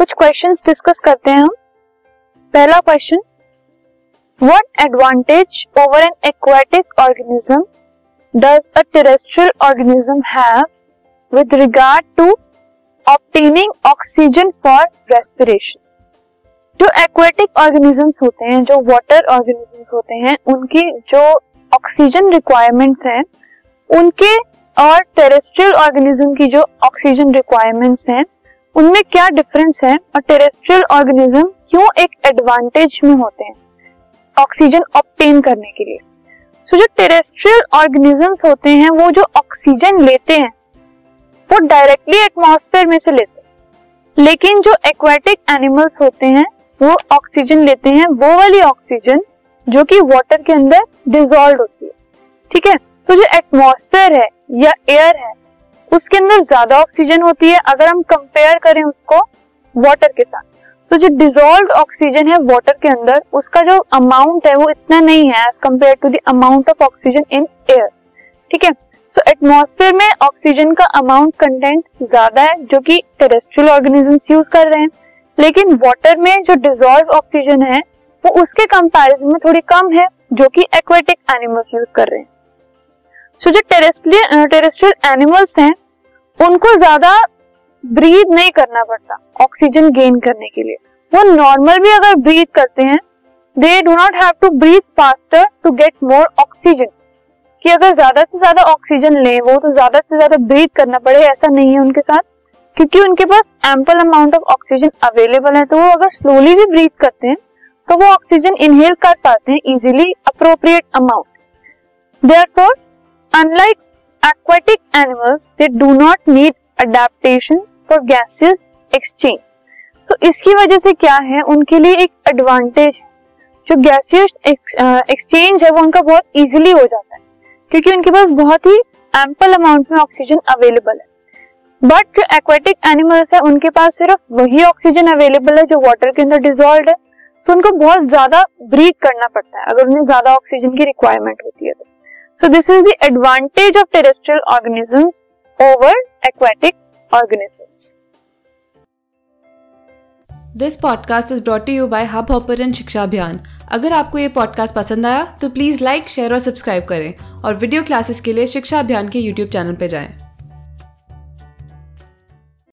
कुछ questions discuss करते हैं हम। पहला question what advantage over an aquatic organism does a terrestrial organism have with regard to obtaining oxygen for respiration जो aquatic organisms होते हैं, जो वाटर ऑर्गेनिजम्स होते हैं, उनकी जो ऑक्सीजन रिक्वायरमेंट्स हैं, उनके और टेरेस्ट्रियल ऑर्गेनिज्म की जो ऑक्सीजन रिक्वायरमेंट्स हैं उनमें क्या डिफरेंस है? और टेरेस्ट्रियल ऑर्गेनिज्म क्यों एक एडवांटेज में होते हैं? ऑक्सीजन ऑप्टेन करने के लिए। सो जो टेरेस्ट्रियल ऑर्गेनिजम्स होते हैं, वो जो ऑक्सीजन लेते हैं, वो डायरेक्टली एटमॉस्फेयर में से लेते हैं। लेकिन जो एक्वेटिक एनिमल्स होते हैं, वो ऑक्सीजन लेते हैं। वो वाली ऑक्सीजन जो कि वाटर के अंदर डिजोल्व होती है। ठीक है? तो जो एटमॉस्फेयर है या एयर है उसके अंदर ज़्यादा ऑक्सीजन होती है, अगर हम कंपेयर करें उसको वाटर के साथ। तो जो डिजोल्व ऑक्सीजन है वाटर के अंदर, उसका जो अमाउंट है वो इतना नहीं है as compare to the amount of oxygen in air ठीक है? सो एटमोसफेयर में ऑक्सीजन का अमाउंट कंटेंट ज़्यादा है, जो कि टेरेस्ट्रियल ऑर्गेनिजम्स यूज़ कर रहे हैं। लेकिन वाटर में जो डिजोल्व ऑक्सीजन है, वो उसके कंपैरिजन में थोड़ी कम है, जो कि एक्वेटिक एनिमल्स यूज़ कर रहे हैं। सो जो टेरेस्ट्रियल एनिमल्स हैं, उनको ज़्यादा ब्रीद नहीं करना पड़ता, ऑक्सीजन गेन करने के लिए। वो नॉर्मल भी अगर ब्रीथ करते हैं they do not have to breathe faster to get more oxygen कि अगर ज़्यादा से ज़्यादा ऑक्सीजन ले, वो तो ज़्यादा से ज़्यादा ब्रीद करना पड़े, ऐसा नहीं है उनके साथ। क्योंकि उनके पास ample amount of oxygen available है तो वो अगर स्लोली भी ब्रीथ करते हैं तो वो ऑक्सीजन इनहेल कर पाते हैं easily appropriate amount therefore unlike aquatic animals they do not need adaptations for gaseous exchange. So इसकी वजह से क्या है उनके लिए एक एडवांटेज जो गैसियस एक्सचेंज है, वो उनका बहुत इजीली हो जाता है। क्योंकि उनके पास बहुत ही एम्पल अमाउंट में ऑक्सीजन अवेलेबल है। बट जो एक्वेटिक एनिमल्स है, उनके पास सिर्फ़ वही ऑक्सीजन अवेलेबल है जो वाटर के अंदर डिजोल्व है। तो उनको बहुत ज़्यादा ब्रीथ करना पड़ता है, अगर उन्हें ज़्यादा ऑक्सीजन की रिक्वायरमेंट है। तो so this is the advantage of terrestrial organisms over aquatic organisms this podcast is brought you by Hub Hopper Shiksha Abhiyan अगर आपको ये पॉडकास्ट पसंद आया तो प्लीज़ लाइक शेयर और सब्सक्राइब करें और वीडियो क्लासेस के लिए शिक्षा अभियान के यूट्यूब चैनल पर जाएँ।